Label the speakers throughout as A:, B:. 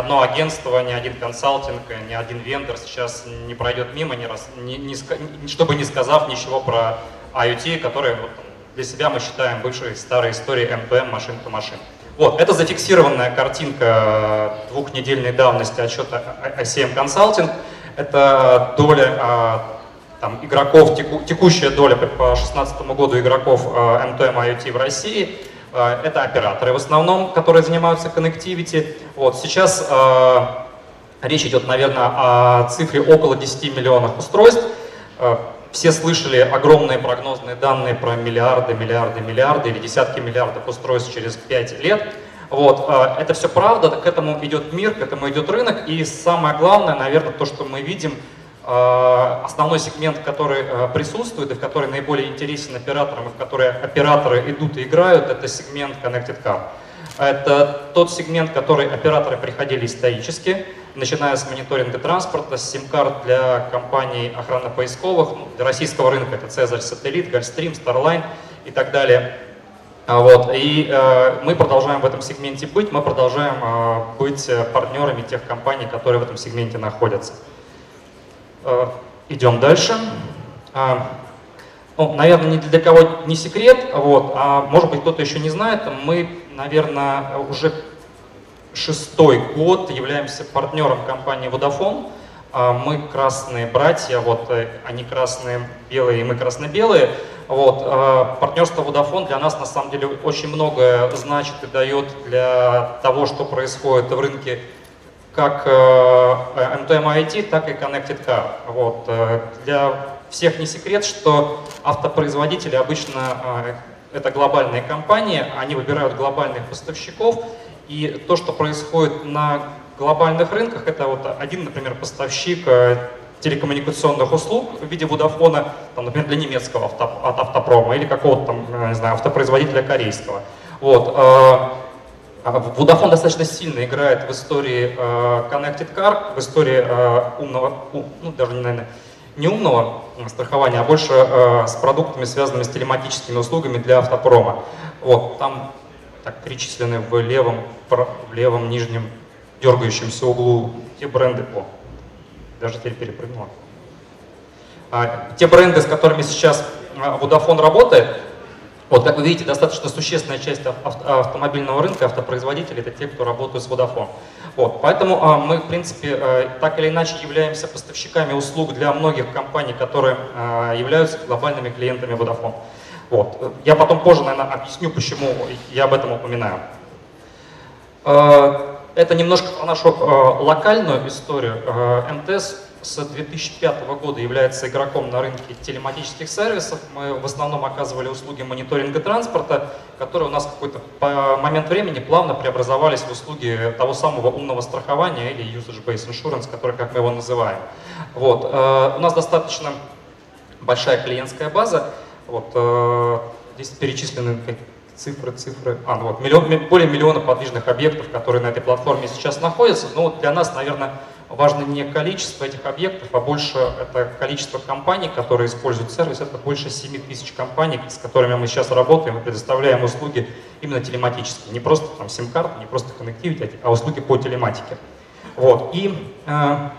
A: одно агентство, ни один консалтинг, ни один вендор сейчас не пройдет мимо, не раз, не, чтобы не сказав ничего про IoT, который вот, для себя мы считаем бывшей старой историей МПМ машин to машин. Вот, это зафиксированная картинка двухнедельной давности отчета ICM Consulting. Это доля а, там, игроков, теку, текущая доля по 2016 году игроков МТМ IoT в России. А, это операторы в основном, которые занимаются connectivity. Вот, сейчас э, речь идет, наверное, о цифре около 10 миллионов устройств. Все слышали огромные прогнозные данные про миллиарды, миллиарды, миллиарды или десятки миллиардов устройств через 5 лет. Вот, а, это все правда, к этому идет мир, к этому идет рынок. И самое главное, наверное, то, что мы видим, а, основной сегмент, который а, присутствует и в который наиболее интересен операторам, и в который операторы идут и играют, это сегмент Connected Car. Это тот сегмент, который операторы приходили исторически, начиная с мониторинга транспорта, с сим-карт для компаний охранно-поисковых, ну, для российского рынка это Цезарь Сателлит, Гольфстрим, Starline и так далее. А вот. И э, мы продолжаем в этом сегменте быть, мы продолжаем э, быть э, партнерами тех компаний, которые в этом сегменте находятся. Э, идем дальше. Э, ну, наверное, ни для кого не секрет, вот, а может быть кто-то еще не знает, мы, наверное, уже шестой год являемся партнером компании Vodafone. А, мы красные братья, вот э, они красные, белые, и мы красно-белые. Вот, а, партнерство Vodafone для нас на самом деле очень многое значит и дает для того, что происходит в рынке как э, IT, так и Connected Car. Вот, э, для всех не секрет, что автопроизводители обычно это глобальные компании, они выбирают глобальных поставщиков, и то, что происходит на глобальных рынках, это вот один, например, поставщик э, телекоммуникационных услуг в виде Водофона, там, например, для немецкого авто, от автопрома или какого-то там, э, не знаю, автопроизводителя корейского. Вот. Vodafone э, достаточно сильно играет в истории Connected Car, в истории умного, ну даже, наверное, не умного страхования, а больше с продуктами, связанными с телематическими услугами для автопрома. Вот, там так перечислены в левом, в левом нижнем дергающемся углу те бренды, о, даже теперь перепрыгнула. А, те бренды, с которыми сейчас а, Vodafone работает, вот, как вы видите, достаточно существенная часть автомобильного рынка, автопроизводителей, это те, кто работают с Vodafone. Вот, поэтому а, мы, в принципе, а, так или иначе являемся поставщиками услуг для многих компаний, которые а, являются глобальными клиентами Vodafone. Вот. Я потом позже, наверное, объясню, почему я об этом упоминаю. Э, это немножко про нашу э, локальную историю. МТС с 2005 года является игроком на рынке телематических сервисов. Мы в основном оказывали услуги мониторинга транспорта, которые у нас какой-то момент времени плавно преобразовались в услуги того самого умного страхования или usage-based insurance, который, как мы его называем. Вот. У нас достаточно большая клиентская база. Вот, э, здесь перечислены цифры, цифры. А, ну вот, миллион, более миллиона подвижных объектов, которые на этой платформе сейчас находятся. Но вот для нас, наверное, важно не количество этих объектов, а больше это количество компаний, которые используют сервис. Это больше 7 тысяч компаний, с которыми мы сейчас работаем и предоставляем услуги именно телематические. Не просто там сим-карты, не просто connectivity, а услуги по телематике. Вот. И э,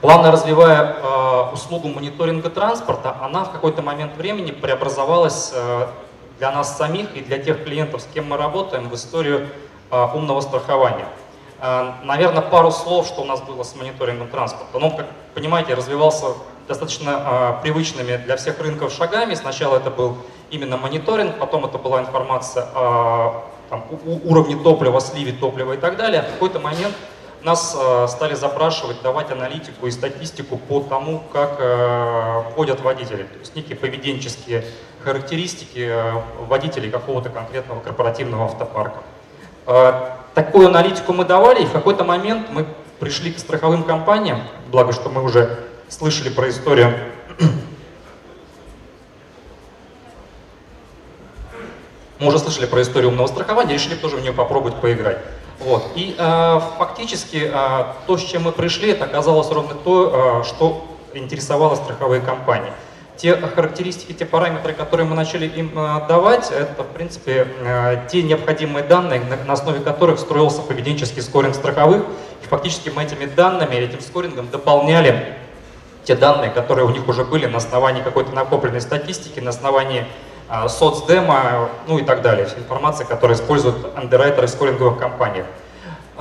A: Плавно развивая э, услугу мониторинга транспорта, она в какой-то момент времени преобразовалась э, для нас самих и для тех клиентов, с кем мы работаем, в историю э, умного страхования. Э, наверное, пару слов, что у нас было с мониторингом транспорта. Ну, как понимаете, развивался достаточно э, привычными для всех рынков шагами. Сначала это был именно мониторинг, потом это была информация о там, уровне топлива, сливе топлива и так далее. В какой-то момент нас э, стали запрашивать, давать аналитику и статистику по тому, как ходят водители, то есть некие поведенческие характеристики водителей какого-то конкретного корпоративного автопарка. Такую аналитику мы давали, и в какой-то момент мы пришли к страховым компаниям, благо, что мы уже слышали про историю мы уже слышали про историю умного страхования, решили тоже в нее попробовать поиграть. Вот. И э, фактически э, то, с чем мы пришли, это оказалось ровно то, э, что интересовало страховые компании. Те характеристики, те параметры, которые мы начали им давать, это, в принципе, те необходимые данные, на основе которых строился поведенческий скоринг страховых. И фактически мы этими данными, этим скорингом дополняли те данные, которые у них уже были на основании какой-то накопленной статистики, на основании а, соцдема, ну и так далее. Информация, которую используют андеррайтеры скоринговых компаниях.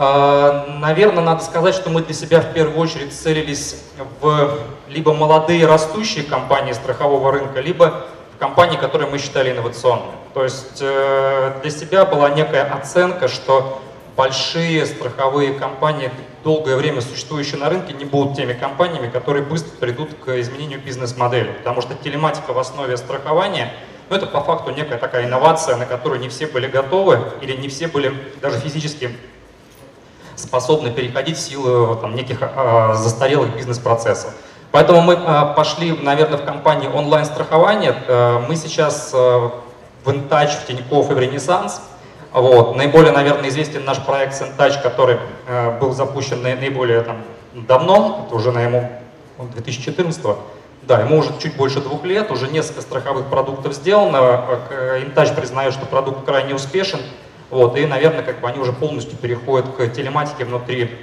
A: А, наверное, надо сказать, что мы для себя в первую очередь целились в либо молодые растущие компании страхового рынка, либо в компании, которые мы считали инновационными. То есть э, для себя была некая оценка, что большие страховые компании, долгое время существующие на рынке, не будут теми компаниями, которые быстро придут к изменению бизнес-модели. Потому что телематика в основе страхования, ну, это по факту некая такая инновация, на которую не все были готовы или не все были даже физически способны переходить в силу там, неких э, застарелых бизнес-процессов. Поэтому мы э, пошли, наверное, в компании онлайн-страхования. Э, мы сейчас э, в InTouch, в Тинькофф и в Ренессанс – вот. Наиболее, наверное, известен наш проект SendTouch, который э, был запущен наиболее там, давно, это уже на ему 2014 -го. Да, ему уже чуть больше двух лет, уже несколько страховых продуктов сделано. InTouch признает, что продукт крайне успешен. Вот, и, наверное, как бы они уже полностью переходят к телематике внутри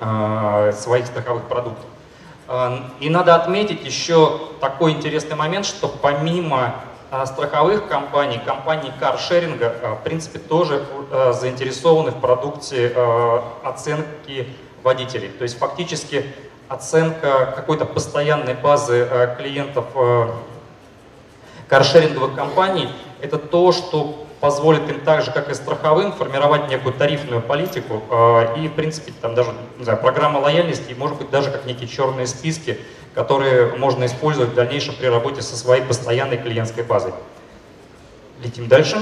A: э, своих страховых продуктов. Э, и надо отметить еще такой интересный момент, что помимо а страховых компаний, компаний каршеринга, а, в принципе, тоже а, заинтересованы в продукте оценки водителей. То есть фактически оценка какой-то постоянной базы клиентов каршеринговых компаний – это то, что позволит им так же, как и страховым, формировать некую тарифную политику и, в принципе, там даже не знаю, программа лояльности, может быть, даже как некие черные списки, которые можно использовать в дальнейшем при работе со своей постоянной клиентской базой. Летим дальше.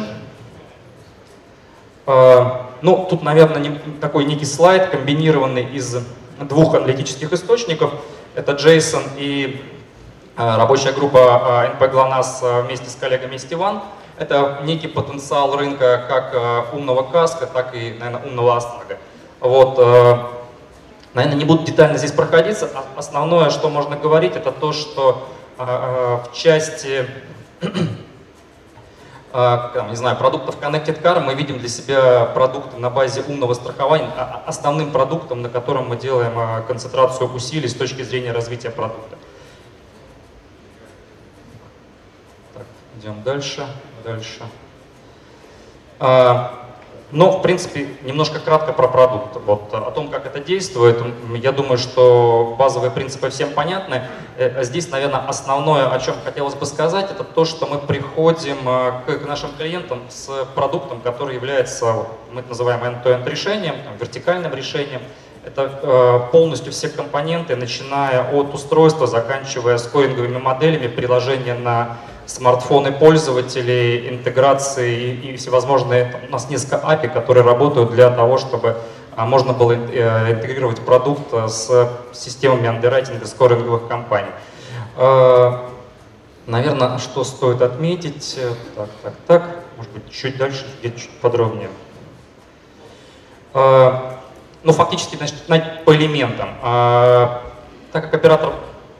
A: А, ну, тут, наверное, такой некий слайд, комбинированный из двух аналитических источников. Это JSON и а, рабочая группа NP GLONASS вместе с коллегами из Тиван. Это некий потенциал рынка как умного каска, так и, наверное, умного астронга. Вот, Наверное, не буду детально здесь проходиться. А основное, что можно говорить, это то, что в части не знаю, продуктов Connected Car мы видим для себя продукты на базе умного страхования а, а, основным продуктом, на котором мы делаем концентрацию усилий с точки зрения развития продукта. Так, идем дальше, дальше. Но, в принципе, немножко кратко про продукт. Вот, о том, как это действует, я думаю, что базовые принципы всем понятны. Э, здесь, наверное, основное, о чем хотелось бы сказать, это то, что мы приходим э, к нашим клиентам с продуктом, который является, мы это называем end-to-end решением, вертикальным решением. Это э, полностью все компоненты, начиная от устройства, заканчивая скоринговыми моделями, приложения на смартфоны пользователей, интеграции и, всевозможные, у нас несколько API, которые работают для того, чтобы а, можно было э, интегрировать продукт э, с системами андеррайтинга скоринговых компаний. Э, Наверное, что стоит отметить, так, так, так, может быть, чуть дальше, где-то чуть подробнее. Ну, фактически, значит, по элементам. Так как оператор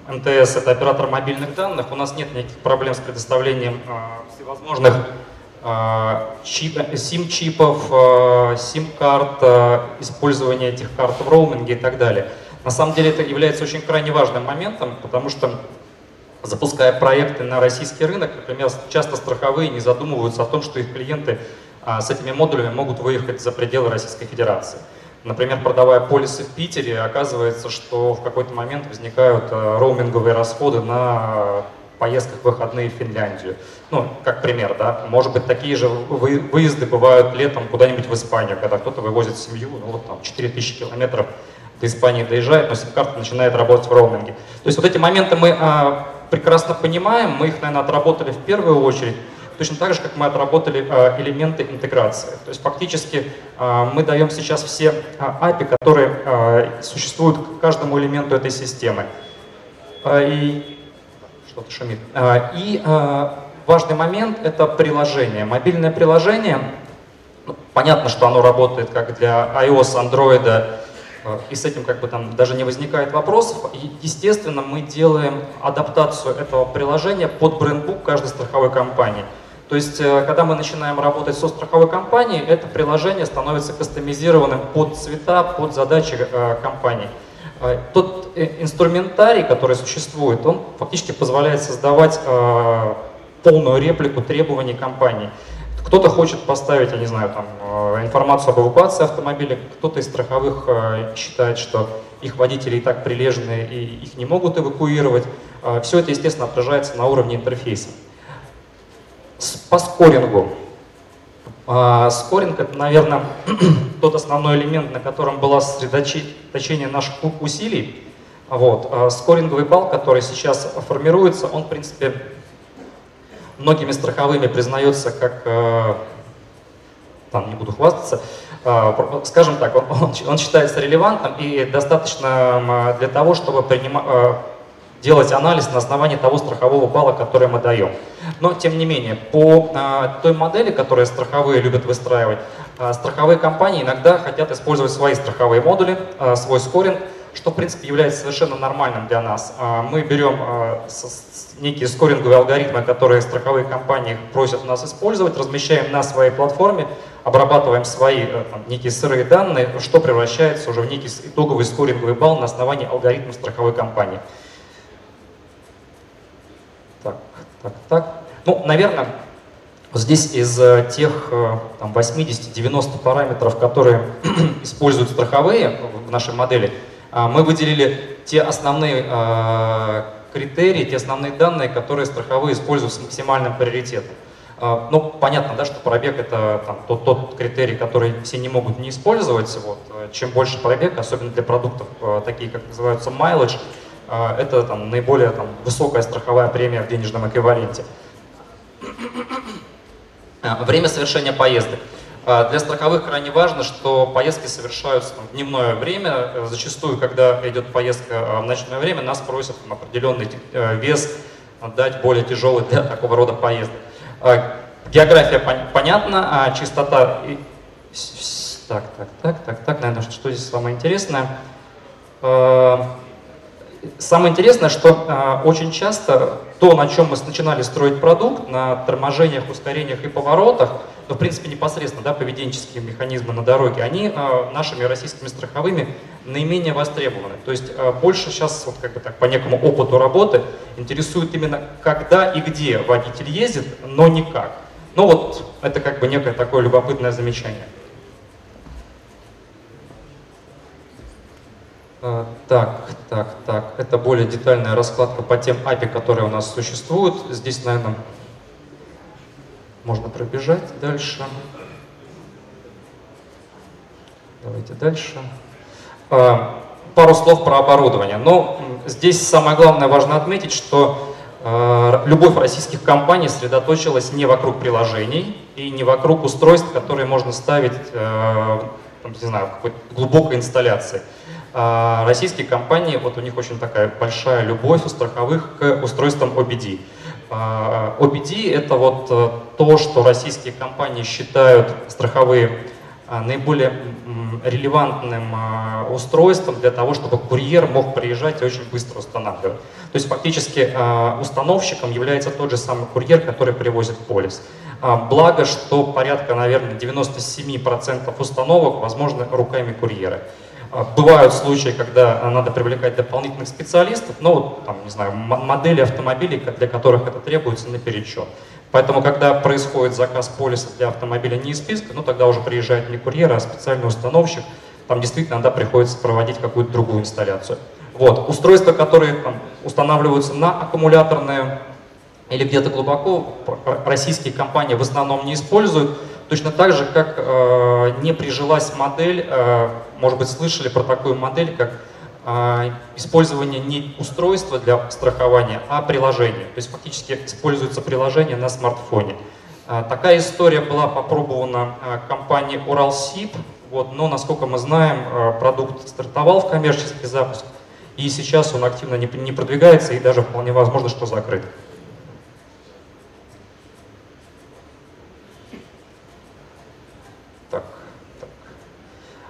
A: МТС — это оператор мобильных данных, у нас нет никаких проблем с предоставлением э, всевозможных SIM-чипов, э, SIM-карт, э, использование этих карт в роуминге и так далее. На самом деле это является очень крайне важным моментом, потому что запуская проекты на российский рынок, например, часто страховые не задумываются о том, что их клиенты с этими модулями могут выехать за пределы Российской Федерации. Например, продавая полисы в Питере, оказывается, что в какой-то момент возникают э, роуминговые расходы на поездках в выходные в Финляндию. Ну, как пример, да. Может быть, такие же выезды бывают летом куда-нибудь в Испанию, когда кто-то вывозит семью, ну вот там 4000 километров до Испании доезжает, но сим-карта начинает работать в роуминге. То есть вот эти моменты мы а, прекрасно понимаем, мы их, наверное, отработали в первую очередь точно так же, как мы отработали э, элементы интеграции. То есть фактически э, мы даем сейчас все э, API, которые существуют к каждому элементу этой системы. И что-то шумит. И важный момент — это приложение. Мобильное приложение, ну, понятно, что оно работает как для iOS, Android и с этим как бы там даже не возникает вопросов. Естественно, мы делаем адаптацию этого приложения под брендбук каждой страховой компании. То есть, э, когда мы начинаем работать со страховой компанией, это приложение становится кастомизированным под цвета, под задачи э, компании. Э, тот инструментарий, который существует, он фактически позволяет создавать полную реплику требований компании. Кто-то хочет поставить, я не знаю, там, информацию об эвакуации автомобиля, кто-то из страховых считает, что их водители и так прилежные и их не могут эвакуировать. Все это, естественно, отражается на уровне интерфейса. По скорингу. А, скоринг это, наверное, тот основной элемент, на котором было сосредоточение наших усилий. Вот. А скоринговый балл, который сейчас формируется, он, в принципе, многими страховыми признается как, э, там не буду хвастаться, э, скажем так, он, он считается релевантным и достаточно для того, чтобы принимать э, делать анализ на основании того страхового балла, который мы даем. Но, тем не менее, по а, той модели, которую страховые любят выстраивать, а, страховые компании иногда хотят использовать свои страховые модули, а, свой скоринг, что, в принципе, является совершенно нормальным для нас. А, мы берем а, некие скоринговые алгоритмы, которые страховые компании просят нас использовать, размещаем на своей платформе, обрабатываем свои э, там, некие сырые данные, что превращается уже в некий итоговый скоринговый балл на основании алгоритмов страховой компании. Так, так. Ну, наверное, здесь из э, тех 80-90 э, параметров, которые используют страховые в нашей модели, а, мы выделили те основные а, критерии, те основные данные, которые страховые используют с максимальным приоритетом. А, ну, понятно, да, что пробег это там, тот, тот критерий, который все не могут не использовать. Вот. Э, чем больше пробег, особенно для продуктов, такие как называются mileage, это там, наиболее там, высокая страховая премия в денежном эквиваленте. А, время совершения поездок. А, для страховых крайне важно, что поездки совершаются в дневное время. Зачастую, когда идет поездка в ночное время, нас просят там, определенный э, вес дать более тяжелый для такого рода поездок. География понятна, а чистота... Так, так, так, так, так, наверное, что здесь самое интересное? Самое интересное, что э, очень часто то, на чем мы начинали строить продукт, на торможениях, ускорениях и поворотах, ну, в принципе, непосредственно, да, поведенческие механизмы на дороге, они э, нашими российскими страховыми наименее востребованы. То есть э, больше сейчас, вот как бы так, по некому опыту работы, интересует именно когда и где водитель ездит, но не как. Ну вот, это как бы некое такое любопытное замечание. Так, так, так. Это более детальная раскладка по тем API, которые у нас существуют. Здесь, наверное, можно пробежать дальше. Давайте дальше. А, пару слов про оборудование. Но здесь самое главное важно отметить, что а, любовь российских компаний сосредоточилась не вокруг приложений и не вокруг устройств, которые можно ставить, не знаю, в какой-то глубокой инсталляции. А российские компании, вот у них очень такая большая любовь у страховых к устройствам OBD. А, OBD это вот э, то, что российские компании считают страховые а, наиболее релевантным устройством для того, чтобы курьер мог приезжать и очень быстро устанавливать. То есть фактически установщиком является тот же самый курьер, который привозит полис. Благо, что порядка, наверное, 97% установок возможно руками курьера. А, бывают случаи, когда надо привлекать дополнительных специалистов, но вот, там, не знаю, модели автомобилей, для которых это требуется наперечет. Поэтому, когда происходит заказ полиса для автомобиля не из списка, ну тогда уже приезжает не курьер, а специальный установщик, там действительно иногда приходится проводить какую-то другую инсталляцию. Вот. Устройства, которые там, устанавливаются на аккумуляторные или где-то глубоко, российские компании в основном не используют, Точно так же, как э, не прижилась модель, э, может быть, слышали про такую модель, как э, использование не устройства для страхования, а приложения. То есть фактически используется приложение на смартфоне. Э, такая история была попробована э, компанией Уралсиб, вот, но, насколько мы знаем, э, продукт стартовал в коммерческий запуск, и сейчас он активно не, не продвигается, и даже вполне возможно, что закрыт.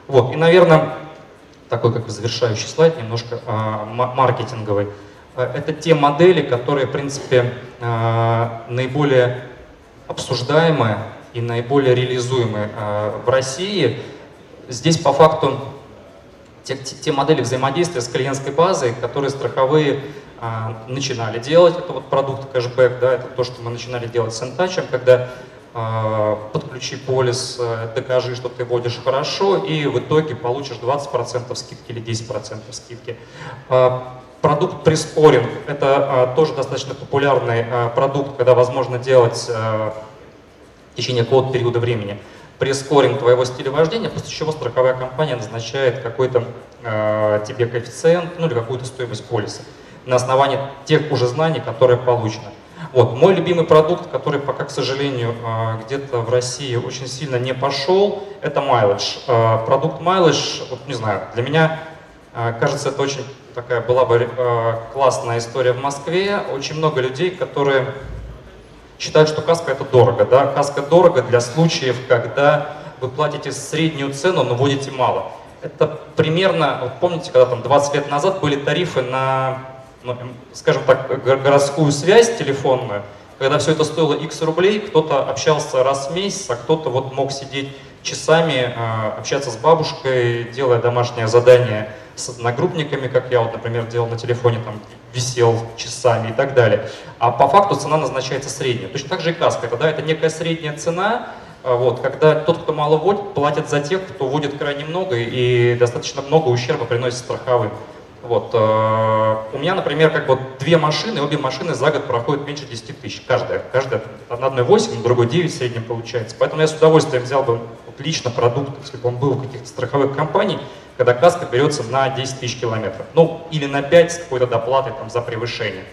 A: Вот, и, наверное, такой как завершающий слайд, немножко э, маркетинговый. Э, это те модели, которые, в принципе, э, наиболее обсуждаемые и наиболее реализуемые э, в России. Здесь по факту те, те модели взаимодействия с клиентской базой, которые страховые а, начинали делать, это вот продукт кэшбэк, да, это то, что мы начинали делать с Intouch, когда а, подключи полис, э, докажи, что ты водишь хорошо, и в итоге получишь 20% скидки или 10% скидки. А, продукт Прискоринг – это тоже достаточно популярный продукт, когда возможно делать в течение какого-то периода времени прескоринг твоего стиля вождения, после чего страховая компания назначает какой-то э, тебе коэффициент, ну или какую-то стоимость полиса на основании тех уже знаний, которые получены. Вот. Мой любимый продукт, который пока, к сожалению, э, где-то в России очень сильно не пошел, это Mileage. Э, продукт Mileage, вот не знаю, для меня э, кажется, это очень такая была бы классная история в Москве. Очень много людей, которые считают, что каска это дорого. Да? Каска дорого для случаев, когда вы платите среднюю цену, но водите мало. Это примерно, вот помните, когда там 20 лет назад были тарифы на, скажем так, городскую связь телефонную, когда все это стоило x рублей, кто-то общался раз в месяц, а кто-то вот мог сидеть часами, а, общаться с бабушкой, делая домашнее задание с одногруппниками, как я вот, например, делал на телефоне, там, висел часами и так далее. А по факту цена назначается средняя. Точно так же и каска. Это, да, это некая средняя цена, а, вот, когда тот, кто мало водит, платит за тех, кто водит крайне много и достаточно много ущерба приносит страховым. Вот, э, у меня, например, как вот две машины, обе машины за год проходят меньше 10 тысяч, каждая. Каждая, на одной 8, на другой 9 в среднем получается. Поэтому я с удовольствием взял бы вот, лично продукт, если бы он был в каких-то страховых компаниях, когда каска берется на 10 тысяч километров. Ну, или на 5 с какой-то доплатой там, за превышение.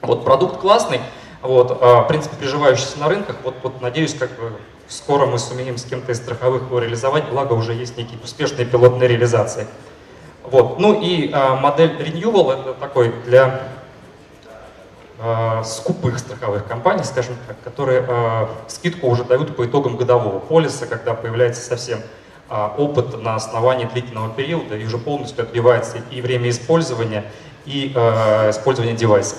A: Вот продукт классный, вот, а, в принципе, приживающийся на рынках. Вот, вот надеюсь, как бы скоро мы сумеем с кем-то из страховых его реализовать, благо уже есть некие успешные пилотные реализации. Вот. Ну и а, модель Renewal это такой для а, скупых страховых компаний, скажем так, которые а, скидку уже дают по итогам годового полиса, когда появляется совсем а, опыт на основании длительного периода и уже полностью отбивается и время использования, и э, использование девайсов.